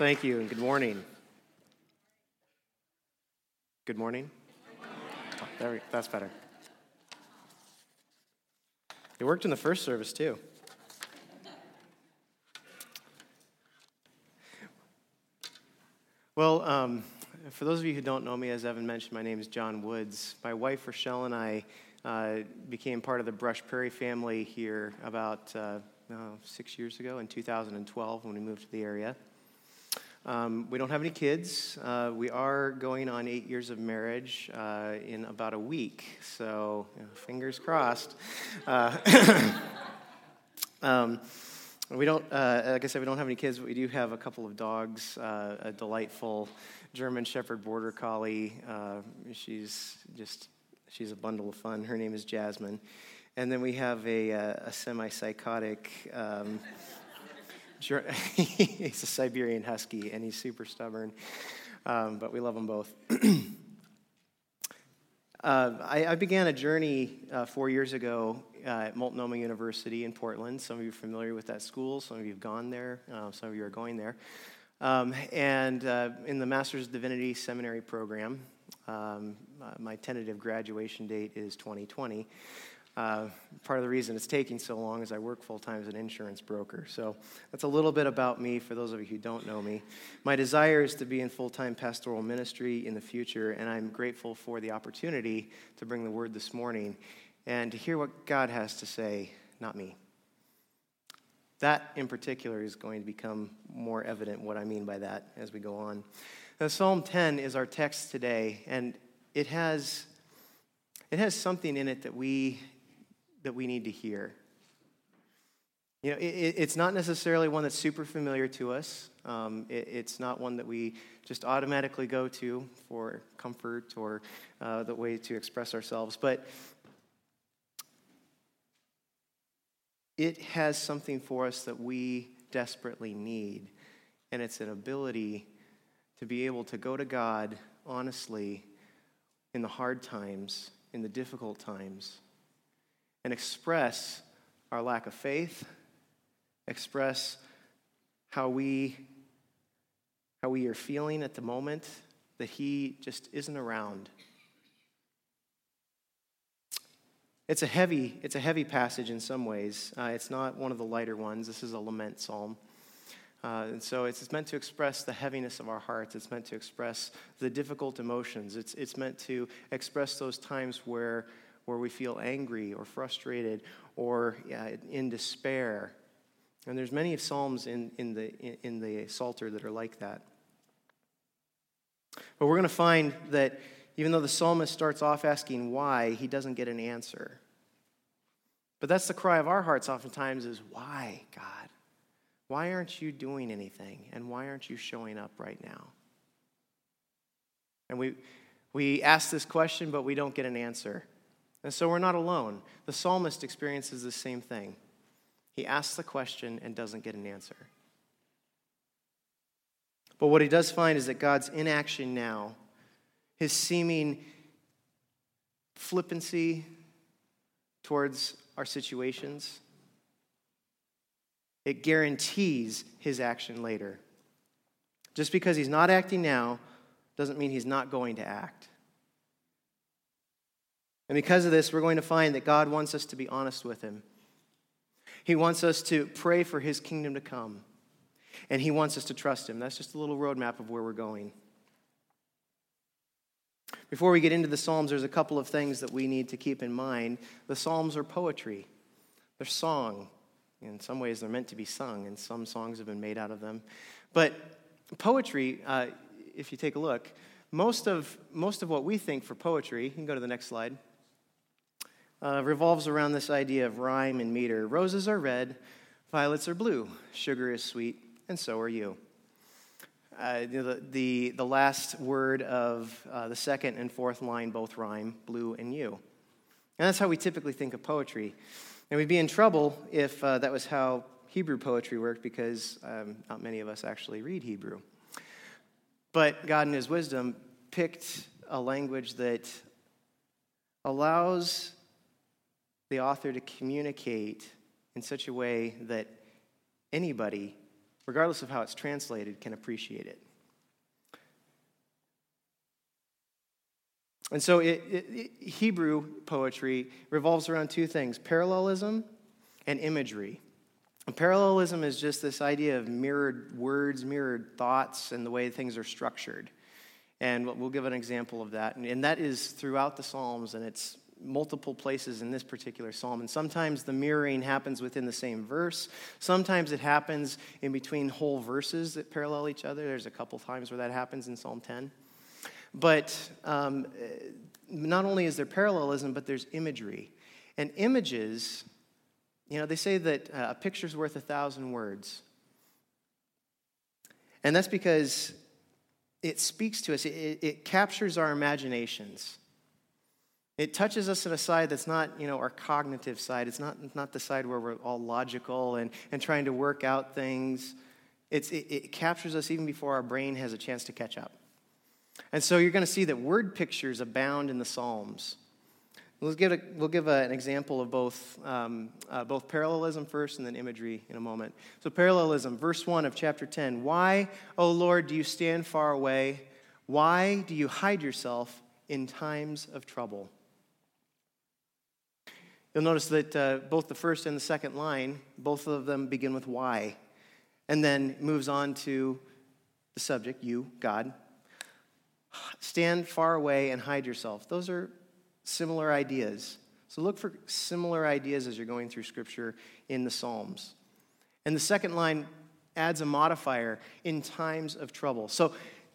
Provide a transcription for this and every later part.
Thank you, and good morning. Good morning. Oh, there we, that's better. It worked in the first service too. Well, um, for those of you who don't know me, as Evan mentioned, my name is John Woods. My wife Rochelle and I uh, became part of the Brush Prairie family here about uh, oh, six years ago in 2012 when we moved to the area. Um, we don't have any kids. Uh, we are going on eight years of marriage uh, in about a week, so you know, fingers crossed. Uh, um, we don't, uh, like I said, we don't have any kids, but we do have a couple of dogs. Uh, a delightful German Shepherd Border Collie. Uh, she's just, she's a bundle of fun. Her name is Jasmine. And then we have a, a semi-psychotic. Um, he's a Siberian Husky, and he's super stubborn, um, but we love them both. uh, I, I, began a journey uh, four years ago uh, at Multnomah University in Portland. Some of you are familiar with that school, some of you have gone there, uh, some of you are going there. Um, and uh, in the Master's Divinity Seminary program, um, uh, my tentative graduation date is 2020. Uh, part of the reason it's taking so long is I work full time as an insurance broker. So that's a little bit about me for those of you who don't know me. My desire is to be in full time pastoral ministry in the future, and I'm grateful for the opportunity to bring the word this morning and to hear what God has to say, not me. That in particular is going to become more evident what I mean by that as we go on. Now, Psalm 10 is our text today, and it has, it has something in it that we that we need to hear. You know, it, it's not necessarily one that's super familiar to us. Um, it, it's not one that we just automatically go to for comfort or uh, the way to express ourselves. But it has something for us that we desperately need, and it's an ability to be able to go to God honestly in the hard times, in the difficult times and express our lack of faith, express how we how we are feeling at the moment that he just isn't around. It's a heavy, it's a heavy passage in some ways. Uh, it's not one of the lighter ones. This is a lament psalm. Uh, and so it's, it's, meant to express the heaviness of our hearts. It's meant to express the difficult emotions. It's, it's meant to express those times where where we feel angry or frustrated or yeah, in despair. And there's many psalms in, in, the, in the Psalter that are like that. But we're going to find that even though the psalmist starts off asking why, he doesn't get an answer. But that's the cry of our hearts oftentimes is, why, God? Why aren't you doing anything? And why aren't you showing up right now? And we, we ask this question, but we don't get an answer. And so we're not alone. The psalmist experiences the same thing. He asks the question and doesn't get an answer. But what he does find is that God's inaction now, his seeming flippancy towards our situations, it guarantees his action later. Just because he's not acting now doesn't mean he's not going to act. And because of this, we're going to find that God wants us to be honest with Him. He wants us to pray for His kingdom to come. And He wants us to trust Him. That's just a little roadmap of where we're going. Before we get into the Psalms, there's a couple of things that we need to keep in mind. The Psalms are poetry, they're song. In some ways, they're meant to be sung, and some songs have been made out of them. But poetry, uh, if you take a look, most of, most of what we think for poetry, you can go to the next slide uh, revolves around this idea of rhyme and meter. Roses are red, violets are blue, sugar is sweet, and so are you. Uh, the, the, the, last word of uh, the second and fourth line both rhyme, blue and you. And that's how we typically think of poetry. And we'd be in trouble if uh, that was how Hebrew poetry worked because um, not many of us actually read Hebrew. But God, in His wisdom, picked a language that allows the author to communicate in such a way that anybody regardless of how it's translated, can appreciate it. And so it, it, it, Hebrew poetry revolves around two things parallelism and imagery. And parallelism is just this idea of mirrored words, mirrored thoughts, and the way things are structured. And we'll give an example of that. And that is throughout the Psalms, and it's multiple places in this particular psalm. And sometimes the mirroring happens within the same verse. Sometimes it happens in between whole verses that parallel each other. There's a couple times where that happens in Psalm 10. But um, not only is there parallelism, but there's imagery. And images, you know, they say that uh, a picture's worth a thousand words. And that's because it speaks to us, it, it captures our imaginations. It touches us in a side that's not, you know, our cognitive side. It's not, not the side where we're all logical and, and trying to work out things. It's, it, it captures us even before our brain has a chance to catch up. And so you're going to see that word pictures abound in the Psalms. We'll give, a, we'll give a, an example of both, um, uh, both parallelism first and then imagery in a moment. So, parallelism, verse 1 of chapter 10. Why, O Lord, do you stand far away? Why do you hide yourself in times of trouble? You'll notice that uh, both the first and the second line, both of them begin with why, and then moves on to the subject, you, God. Stand far away and hide yourself. Those are similar ideas. So look for similar ideas as you're going through Scripture in the Psalms. And the second line adds a modifier in times of trouble. So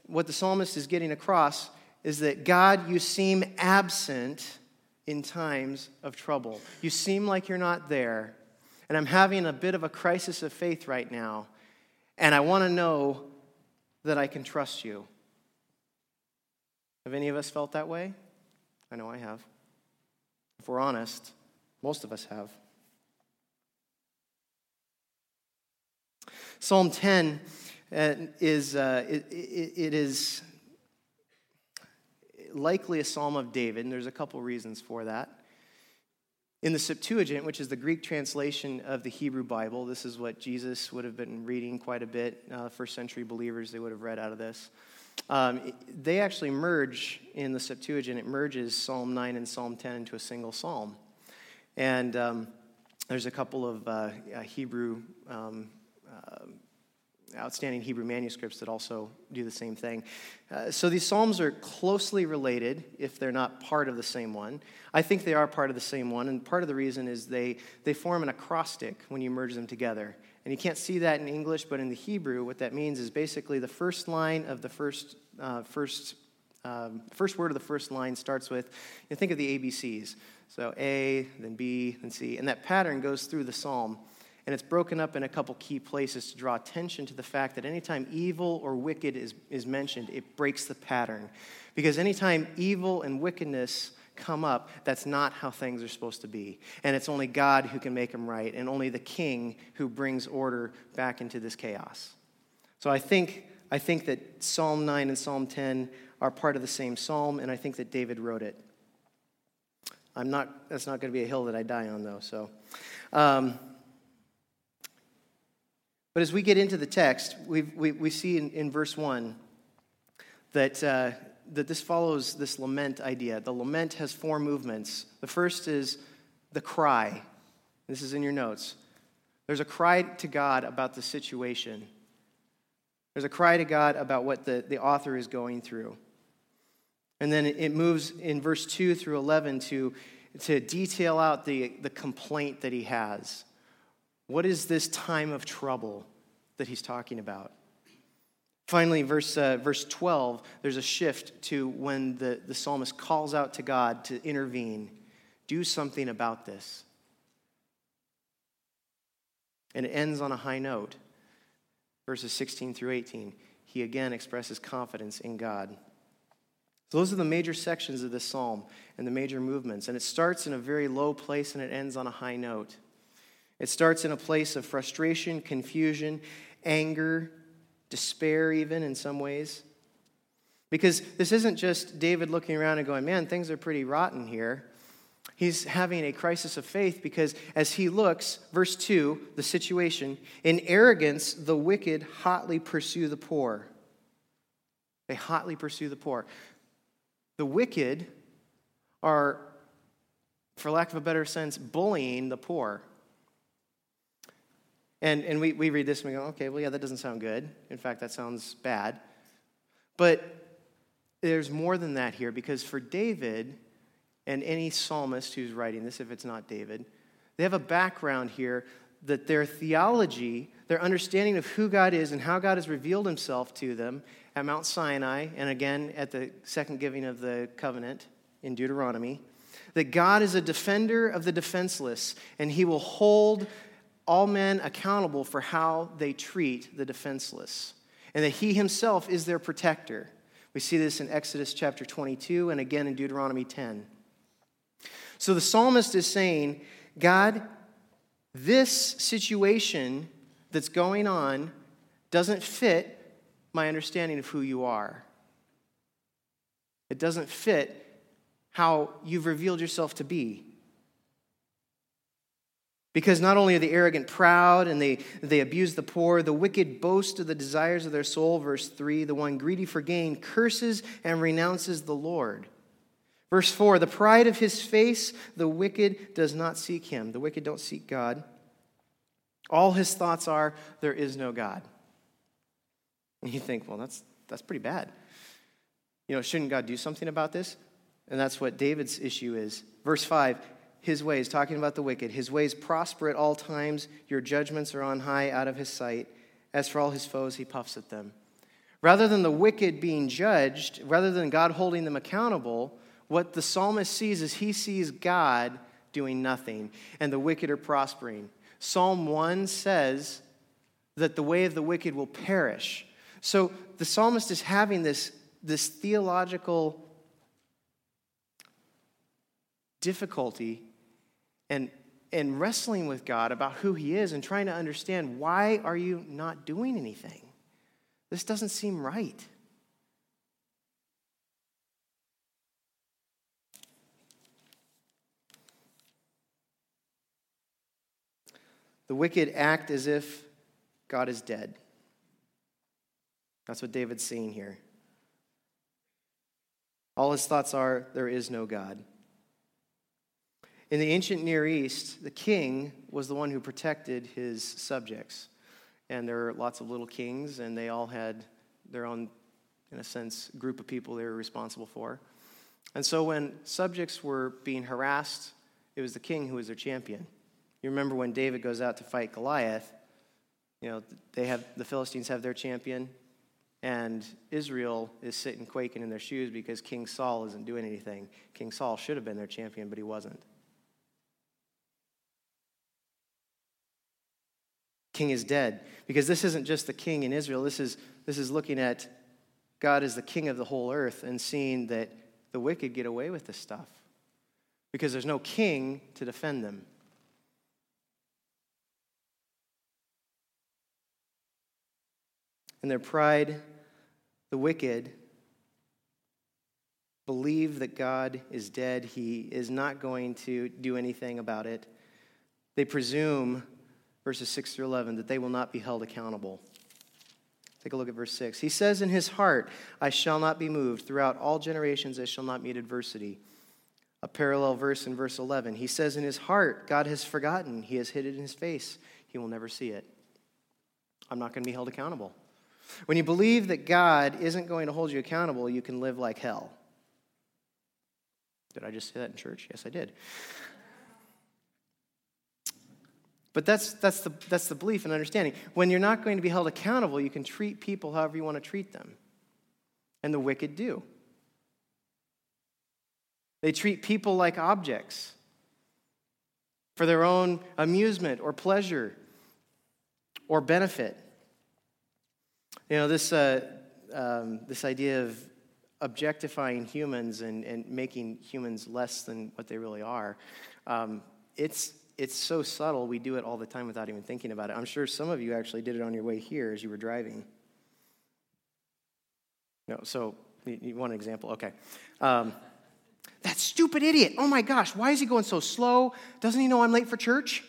what the psalmist is getting across is that God, you seem absent in times of trouble. You seem like you're not there. And I'm having a bit of a crisis of faith right now. And I want to know that I can trust you. Have any of us felt that way? I know I have. If we're honest, most of us have. Psalm 10 uh, is, uh, it, it, it is likely a psalm of David, and there's a couple reasons for that. In the Septuagint, which is the Greek translation of the Hebrew Bible, this is what Jesus would have been reading quite a bit. Uh, first century believers, they would have read out of this. Um, they actually merge in the Septuagint, it merges Psalm 9 and Psalm 10 into a single psalm. And um, there's a couple of uh, uh, Hebrew, um, uh, outstanding Hebrew manuscripts that also do the same thing. Uh, so these psalms are closely related if they're not part of the same one. I think they are part of the same one, and part of the reason is they, they form an acrostic when you merge them together. And you can't see that in English, but in the Hebrew, what that means is basically the first line of the first, uh, first, um, first word of the first line starts with, you think of the ABCs. So A, then B, then C. And that pattern goes through the psalm. And it's broken up in a couple key places to draw attention to the fact that anytime evil or wicked is, is mentioned, it breaks the pattern. Because anytime evil and wickedness come up, that's not how things are supposed to be. And it's only God who can make them right, and only the king who brings order back into this chaos. So I think, I think that Psalm 9 and Psalm 10 are part of the same psalm, and I think that David wrote it. I'm not, that's not going to be a hill that I die on, though. So, um, but as we get into the text, we we, see in, in verse 1 that uh, that this follows this lament idea. The lament has four movements. The first is the cry. This is in your notes. There's a cry to God about the situation. There's a cry to God about what the, the author is going through. And then it moves in verse 2 through 11 to, to detail out the, the complaint that he has. What is this time of trouble that he's talking about? Finally, verse, uh, verse 12, there's a shift to when the, the psalmist calls out to God to intervene. Do something about this. And it ends on a high note. Verses 16 through 18. He again expresses confidence in God. So, those are the major sections of this psalm and the major movements. And it starts in a very low place and it ends on a high note. It starts in a place of frustration, confusion, anger, despair, even in some ways. Because this isn't just David looking around and going, man, things are pretty rotten here. He's having a crisis of faith because as he looks, verse 2, the situation, in arrogance, the wicked hotly pursue the poor. They hotly pursue the poor. The wicked are, for lack of a better sense, bullying the poor. And, and we, we read this and we go, okay, well, yeah, that doesn't sound good. In fact, that sounds bad. But there's more than that here because for David and any psalmist who's writing this, if it's not David, they have a background here that their theology, their understanding of who God is and how God has revealed himself to them at Mount Sinai and again at the second giving of the covenant in Deuteronomy, that God is a defender of the defenseless and he will hold all men accountable for how they treat the defenseless, and that he himself is their protector. We see this in Exodus chapter 22 and again in Deuteronomy 10. So the psalmist is saying, God, this situation that's going on doesn't fit my understanding of who you are. It doesn't fit how you've revealed yourself to be. Because not only are the arrogant proud and they, they abuse the poor, the wicked boast of the desires of their soul, verse 3. The one greedy for gain curses and renounces the Lord. Verse 4 The pride of his face, the wicked does not seek him. The wicked don't seek God. All his thoughts are, there is no God. And you think, well, that's, that's pretty bad. You know, shouldn't God do something about this? And that's what David's issue is. Verse 5 his ways, talking about the wicked, his ways prosper at all times. Your judgments are on high out of his sight. As for all his foes, he puffs at them. Rather than the wicked being judged, rather than God holding them accountable, what the psalmist sees is he sees God doing nothing and the wicked are prospering. Psalm 1 says that the way of the wicked will perish. So the psalmist is having this, this theological difficulty and, and wrestling with God about who he is and trying to understand why are you not doing anything? This doesn't seem right. The wicked act as if God is dead. That's what David's seeing here. All his thoughts are there is no God. In the ancient Near East, the king was the one who protected his subjects. And there were lots of little kings, and they all had their own, in a sense, group of people they were responsible for. And so when subjects were being harassed, it was the king who was their champion. You remember when David goes out to fight Goliath, you know, they have the Philistines have their champion, and Israel is sitting quaking in their shoes because King Saul isn't doing anything. King Saul should have been their champion, but he wasn't. King is dead. Because this isn't just the king in Israel, this is, this is looking at God as the king of the whole earth and seeing that the wicked get away with this stuff. Because there's no king to defend them. In their pride, the wicked believe that God is dead. He is not going to do anything about it. They presume verses 6 through 11, that they will not be held accountable. Take a look at verse 6. He says in his heart, I shall not be moved. Throughout all generations, I shall not meet adversity. A parallel verse in verse 11. He says in his heart, God has forgotten. He has hid it in his face. He will never see it. I'm not going to be held accountable. When you believe that God isn't going to hold you accountable, you can live like hell. Did I just say that in church? Yes, I did. But that's, that's, the, that's the belief and understanding. When you're not going to be held accountable, you can treat people however you want to treat them. And the wicked do. They treat people like objects for their own amusement or pleasure or benefit. You know, this, uh, um, this idea of objectifying humans and, and making humans less than what they really are, um, it's, it's so subtle, we do it all the time without even thinking about it. I'm sure some of you actually did it on your way here as you were driving. No, so you want an example? Okay. Um, that's stupid idiot. Oh my gosh, why is he going so slow? Doesn't he know I'm late for church?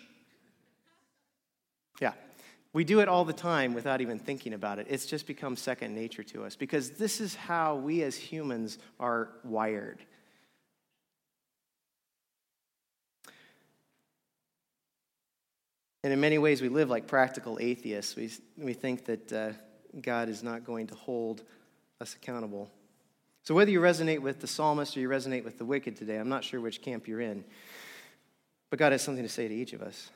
Yeah, we do it all the time without even thinking about it. It's just become second nature to us because this is how we as humans are wired. And in many ways, we live like practical atheists. We, we think that uh, God is not going to hold us accountable. So, whether you resonate with the psalmist or you resonate with the wicked today, I'm not sure which camp you're in. But God has something to say to each of us.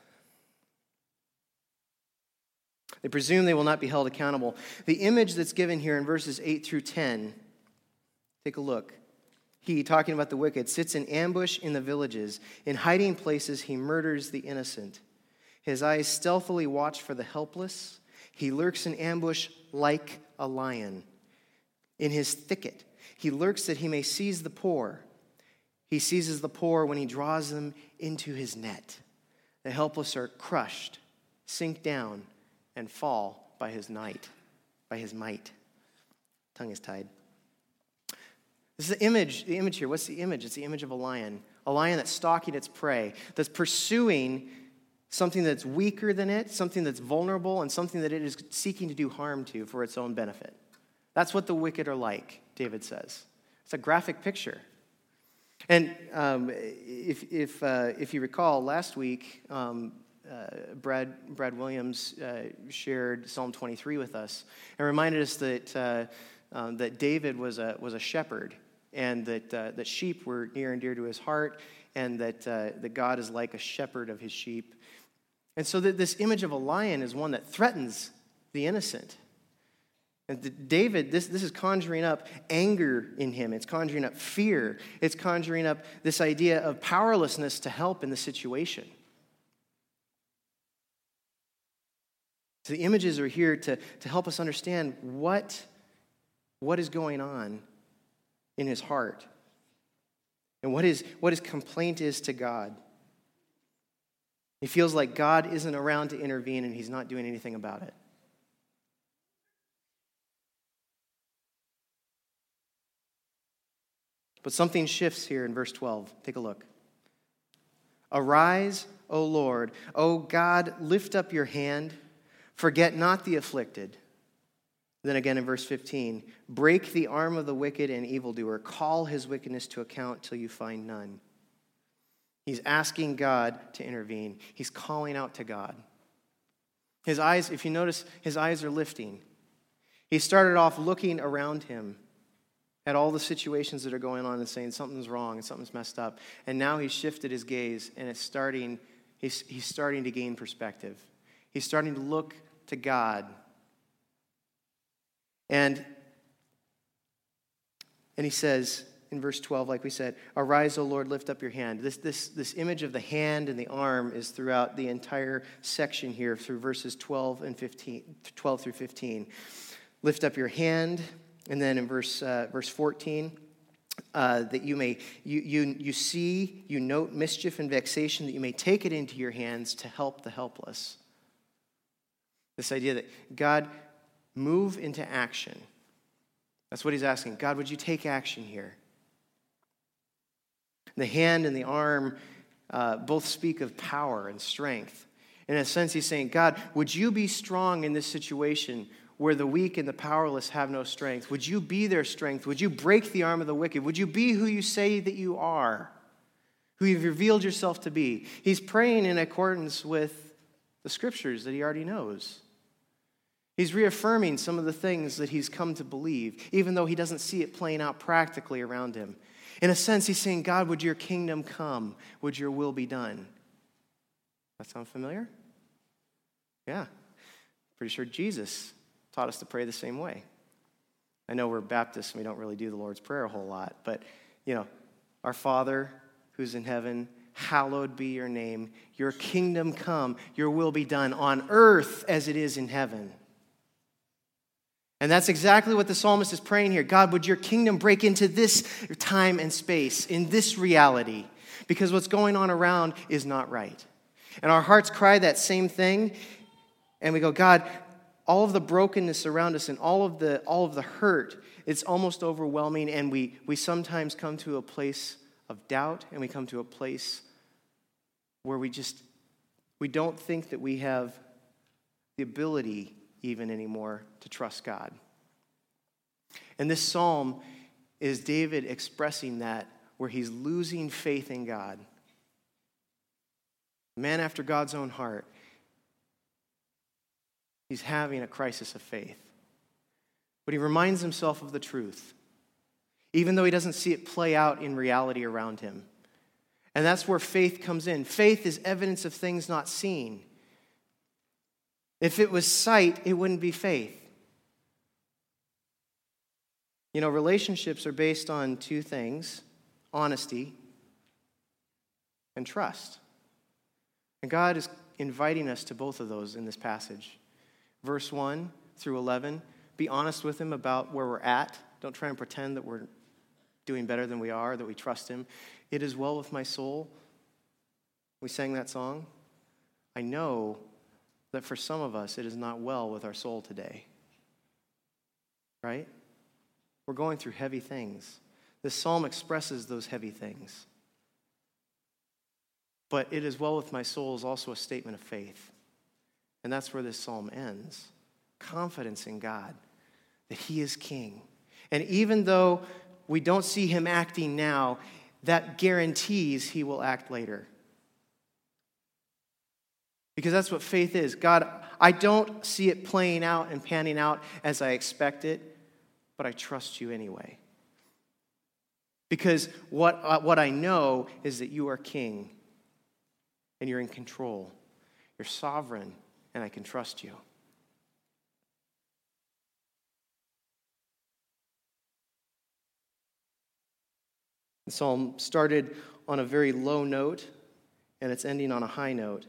They presume they will not be held accountable. The image that's given here in verses 8 through 10, take a look. He, talking about the wicked, sits in ambush in the villages. In hiding places, he murders the innocent. His eyes stealthily watch for the helpless. He lurks in ambush like a lion. In his thicket, he lurks that he may seize the poor. He seizes the poor when he draws them into his net. The helpless are crushed, sink down, and fall by his night, by his might. Tongue is tied. This is the image, the image here. What's the image? It's the image of a lion. A lion that's stalking its prey, that's pursuing something that's weaker than it, something that's vulnerable, and something that it is seeking to do harm to for its own benefit. That's what the wicked are like, David says. It's a graphic picture. And um, if, if, uh, if you recall, last week, um, uh, Brad, Brad Williams uh, shared Psalm 23 with us and reminded us that, uh, um, that David was a, was a shepherd and that, uh, that sheep were near and dear to his heart and that, uh, that God is like a shepherd of his sheep. And so that this image of a lion is one that threatens the innocent. And David, this, this is conjuring up anger in him. It's conjuring up fear. It's conjuring up this idea of powerlessness to help in the situation. So the images are here to, to help us understand what, what is going on in his heart and what his, what his complaint is to God. He feels like God isn't around to intervene and he's not doing anything about it. But something shifts here in verse 12. Take a look. Arise, O Lord. O God, lift up your hand. Forget not the afflicted. Then again in verse 15 break the arm of the wicked and evildoer. Call his wickedness to account till you find none. He's asking God to intervene, he's calling out to God. His eyes, if you notice, his eyes are lifting. He started off looking around him at all the situations that are going on and saying something's wrong and something's messed up. And now he's shifted his gaze and it's starting, he's, he's starting to gain perspective. He's starting to look to God. And, and he says in verse 12, like we said, Arise, O Lord, lift up your hand. This, this, this image of the hand and the arm is throughout the entire section here through verses 12 and 15, 12 through 15. Lift up your hand. And then in verse, uh, verse 14, uh, that you may you, you, you see you note mischief and vexation that you may take it into your hands to help the helpless this idea that God, move into action. That's what he's asking. God, would you take action here? The hand and the arm uh, both speak of power and strength. In a sense, he's saying, God, would you be strong in this situation where the weak and the powerless have no strength? Would you be their strength? Would you break the arm of the wicked? Would you be who you say that you are, who you've revealed yourself to be? He's praying in accordance with the scriptures that he already knows. He's reaffirming some of the things that he's come to believe, even though he doesn't see it playing out practically around him. In a sense, he's saying, God, would your kingdom come? Would your will be done? That sound familiar? Yeah. Pretty sure Jesus taught us to pray the same way. I know we're Baptists and we don't really do the Lord's Prayer a whole lot, but, you know, our Father who's in heaven, hallowed be your name. Your kingdom come, your will be done on earth as it is in heaven. And that's exactly what the psalmist is praying here. God, would your kingdom break into this time and space, in this reality? Because what's going on around is not right. And our hearts cry that same thing. And we go, God, all of the brokenness around us and all of the, all of the hurt, it's almost overwhelming. And we, we sometimes come to a place of doubt and we come to a place where we just we don't think that we have the ability even anymore to trust God. And this psalm is David expressing that where he's losing faith in God. Man after God's own heart. He's having a crisis of faith. But he reminds himself of the truth, even though he doesn't see it play out in reality around him. And that's where faith comes in. Faith is evidence of things not seen. If it was sight, it wouldn't be faith. You know, relationships are based on two things honesty and trust. And God is inviting us to both of those in this passage. Verse 1 through 11 be honest with Him about where we're at. Don't try and pretend that we're doing better than we are, that we trust Him. It is well with my soul. We sang that song. I know that for some of us, it is not well with our soul today. Right? We're going through heavy things. This psalm expresses those heavy things. But it is well with my soul is also a statement of faith. And that's where this psalm ends confidence in God, that He is King. And even though we don't see Him acting now, that guarantees He will act later. Because that's what faith is. God, I don't see it playing out and panning out as I expect it, but I trust you anyway. Because what, uh, what I know is that you are king and you're in control. You're sovereign, and I can trust you. The psalm started on a very low note, and it's ending on a high note.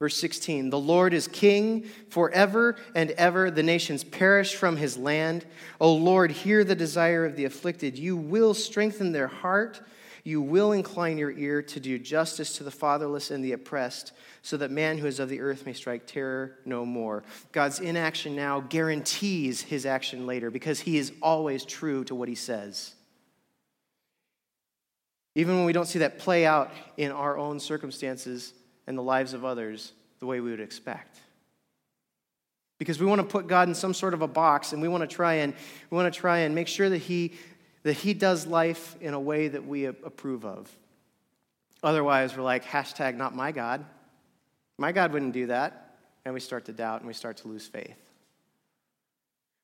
Verse 16 The Lord is king forever and ever. The nations perish from his land. O Lord, hear the desire of the afflicted. You will strengthen their heart. You will incline your ear to do justice to the fatherless and the oppressed, so that man who is of the earth may strike terror no more. God's inaction now guarantees his action later because he is always true to what he says. Even when we don't see that play out in our own circumstances, and the lives of others the way we would expect. Because we want to put God in some sort of a box and we want to try and we want to try and make sure that he that he does life in a way that we approve of. Otherwise, we're like, hashtag not my God. My God wouldn't do that. And we start to doubt and we start to lose faith.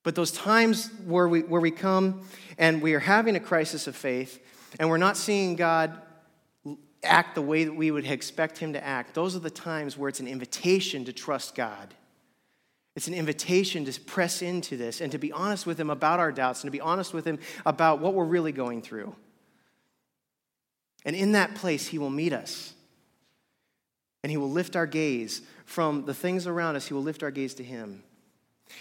But those times where we, where we come and we are having a crisis of faith and we're not seeing God act the way that we would expect him to act, those are the times where it's an invitation to trust God. It's an invitation to press into this and to be honest with him about our doubts and to be honest with him about what we're really going through. And in that place, he will meet us. And he will lift our gaze from the things around us, he will lift our gaze to him.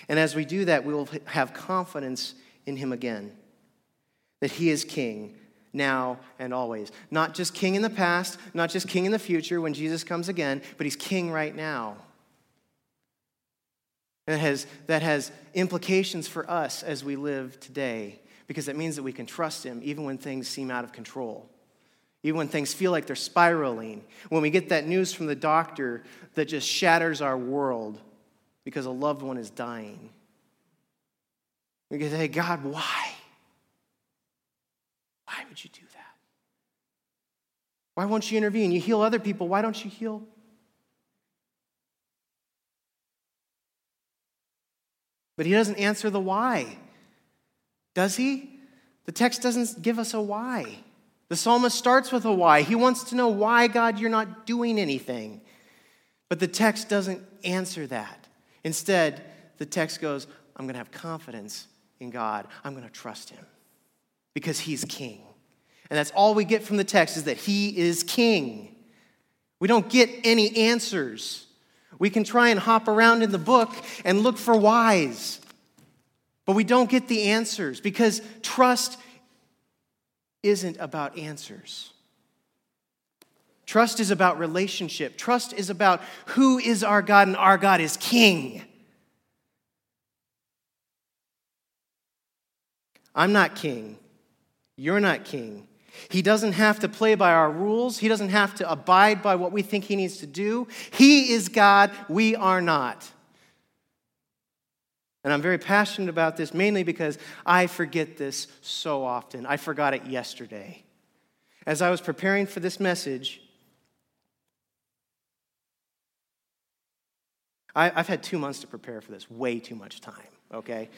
And as we do that, we will have confidence in him again that he is king, now, and always. Not just king in the past, not just king in the future when Jesus comes again, but he's king right now. That has, that has implications for us as we live today because it means that we can trust him even when things seem out of control. Even when things feel like they're spiraling. When we get that news from the doctor that just shatters our world because a loved one is dying. We can say, God, why? Why would you do that? Why won't you intervene? You heal other people. Why don't you heal? But he doesn't answer the why. Does he? The text doesn't give us a why. The psalmist starts with a why. He wants to know why, God, you're not doing anything. But the text doesn't answer that. Instead, the text goes, I'm going to have confidence in God. I'm going to trust him because he's king. And that's all we get from the text is that he is king. We don't get any answers. We can try and hop around in the book and look for whys, but we don't get the answers because trust isn't about answers. Trust is about relationship. Trust is about who is our God, and our God is King. I'm not king. You're not king. He doesn't have to play by our rules. He doesn't have to abide by what we think he needs to do. He is God. We are not. And I'm very passionate about this mainly because I forget this so often. I forgot it yesterday. As I was preparing for this message, I, have had two months to prepare for this, way too much time, okay?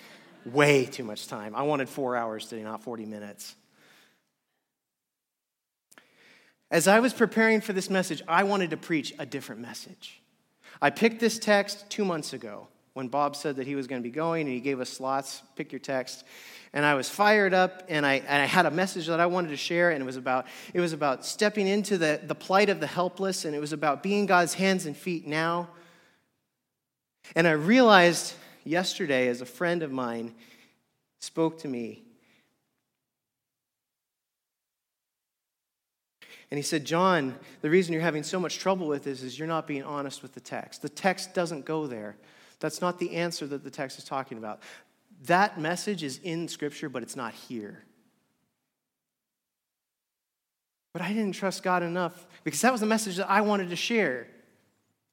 way too much time. I wanted four hours today, not 40 minutes. As I was preparing for this message, I wanted to preach a different message. I picked this text two months ago when Bob said that he was going to be going and he gave us slots, pick your text. And I was fired up and I, and I had a message that I wanted to share, and it was about, it was about stepping into the, the plight of the helpless, and it was about being God's hands and feet now. And I realized yesterday as a friend of mine spoke to me And he said, John, the reason you're having so much trouble with this is you're not being honest with the text. The text doesn't go there. That's not the answer that the text is talking about. That message is in Scripture, but it's not here. But I didn't trust God enough because that was the message that I wanted to share.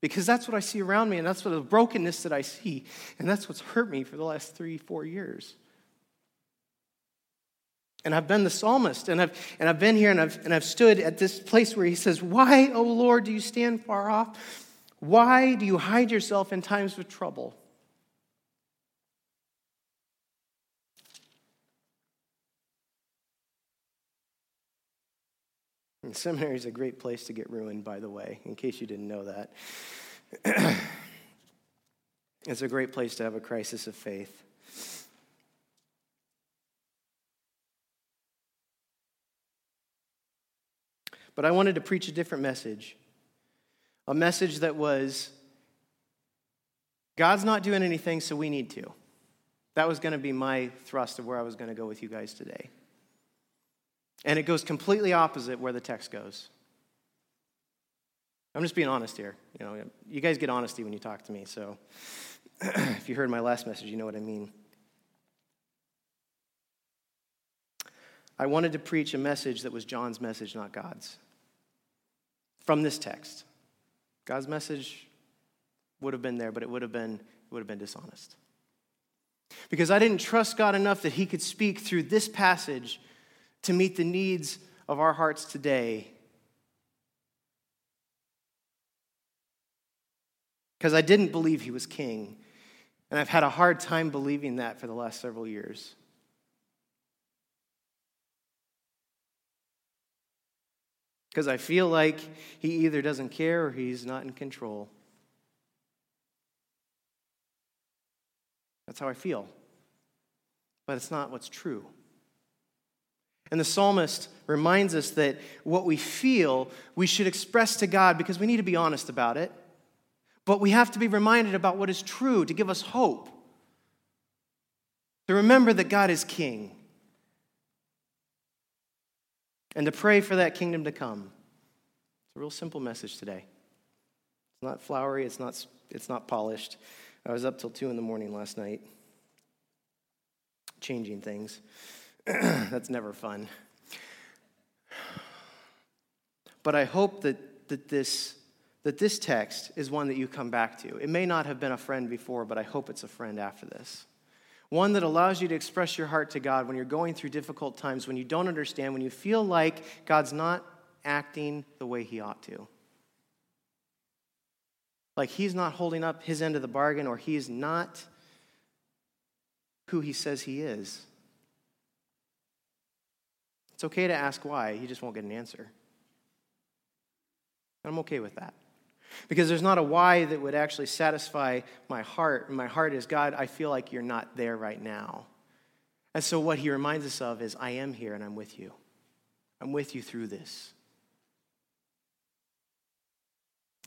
Because that's what I see around me, and that's what the brokenness that I see, and that's what's hurt me for the last three, four years. And I've been the psalmist, and I've, and I've been here, and I've, and I've stood at this place where he says, Why, O Lord, do you stand far off? Why do you hide yourself in times of trouble? And seminary is a great place to get ruined, by the way, in case you didn't know that. it's a great place to have a crisis of faith. But I wanted to preach a different message a message that was God's not doing anything, so we need to. That was going to be my thrust of where I was going to go with you guys today. And it goes completely opposite where the text goes. I'm just being honest here. You know, you guys get honesty when you talk to me, so if you heard my last message, you know what I mean. I wanted to preach a message that was John's message, not God's from this text. God's message would have been there, but it would have been, it would have been dishonest. Because I didn't trust God enough that He could speak through this passage to meet the needs of our hearts today. Because I didn't believe He was king. And I've had a hard time believing that for the last several years. Because I feel like he either doesn't care or he's not in control. That's how I feel. But it's not what's true. And the psalmist reminds us that what we feel, we should express to God because we need to be honest about it. But we have to be reminded about what is true to give us hope. To remember that God is king and to pray for that kingdom to come. It's a real simple message today. It's not flowery, it's not, it's not polished. I was up till 2 in the morning last night changing things. That's never fun. But I hope that, that, this, that this text is one that you come back to. It may not have been a friend before, but I hope it's a friend after this one that allows you to express your heart to God when you're going through difficult times, when you don't understand, when you feel like God's not acting the way He ought to. Like He's not holding up His end of the bargain, or He's not who He says He is. It's okay to ask why, you just won't get an answer. And I'm okay with that. Because there's not a why that would actually satisfy my heart. And my heart is, God, I feel like you're not there right now. And so what he reminds us of is, I am here and I'm with you. I'm with you through this.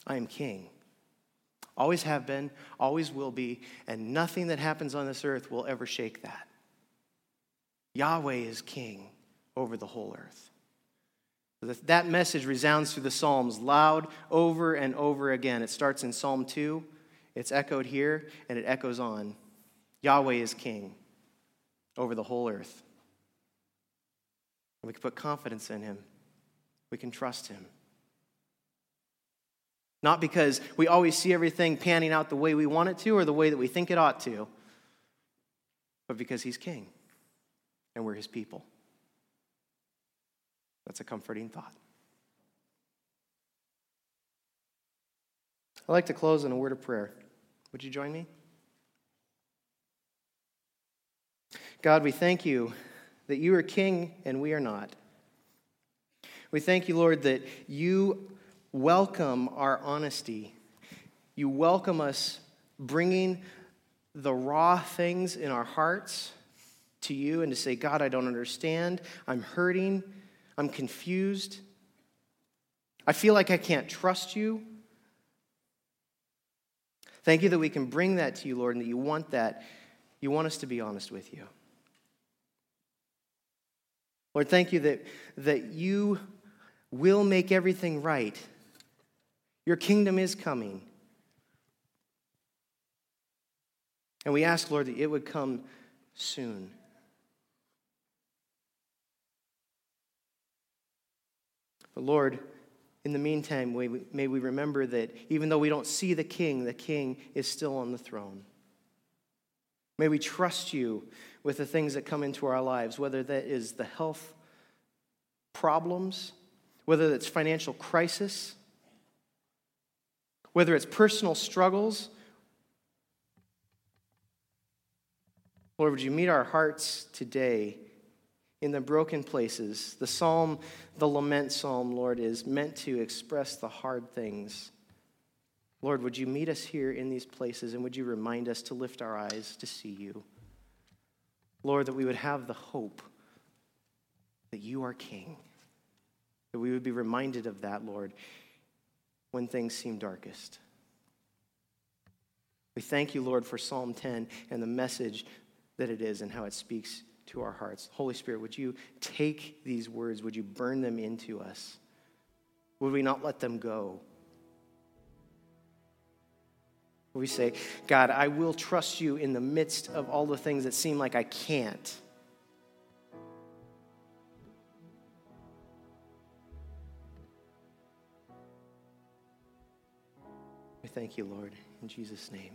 I am king. Always have been, always will be, and nothing that happens on this earth will ever shake that. Yahweh is king over the whole earth. That message resounds through the Psalms loud over and over again. It starts in Psalm 2, it's echoed here, and it echoes on. Yahweh is king over the whole earth. We can put confidence in him. We can trust him. Not because we always see everything panning out the way we want it to or the way that we think it ought to, but because he's king and we're his people. That's a comforting thought. I'd like to close in a word of prayer. Would you join me? God, we thank you that you are king and we are not. We thank you, Lord, that you welcome our honesty. You welcome us bringing the raw things in our hearts to you and to say, God, I don't understand. I'm hurting. I'm confused. I feel like I can't trust you. Thank you that we can bring that to you, Lord, and that you want that. You want us to be honest with you. Lord, thank you that, that you will make everything right. Your kingdom is coming. And we ask, Lord, that it would come soon. But Lord, in the meantime, may we remember that even though we don't see the king, the king is still on the throne. May we trust you with the things that come into our lives, whether that is the health problems, whether it's financial crisis, whether it's personal struggles. Lord, would you meet our hearts today in the broken places? The psalm, the lament psalm, Lord, is meant to express the hard things. Lord, would you meet us here in these places and would you remind us to lift our eyes to see you? Lord, that we would have the hope that you are King, that we would be reminded of that, Lord, when things seem darkest. We thank you, Lord, for Psalm 10 and the message that it is and how it speaks to our hearts. Holy Spirit, would you take these words? Would you burn them into us? Would we not let them go? We say, God, I will trust you in the midst of all the things that seem like I can't. We thank you, Lord, in Jesus' name.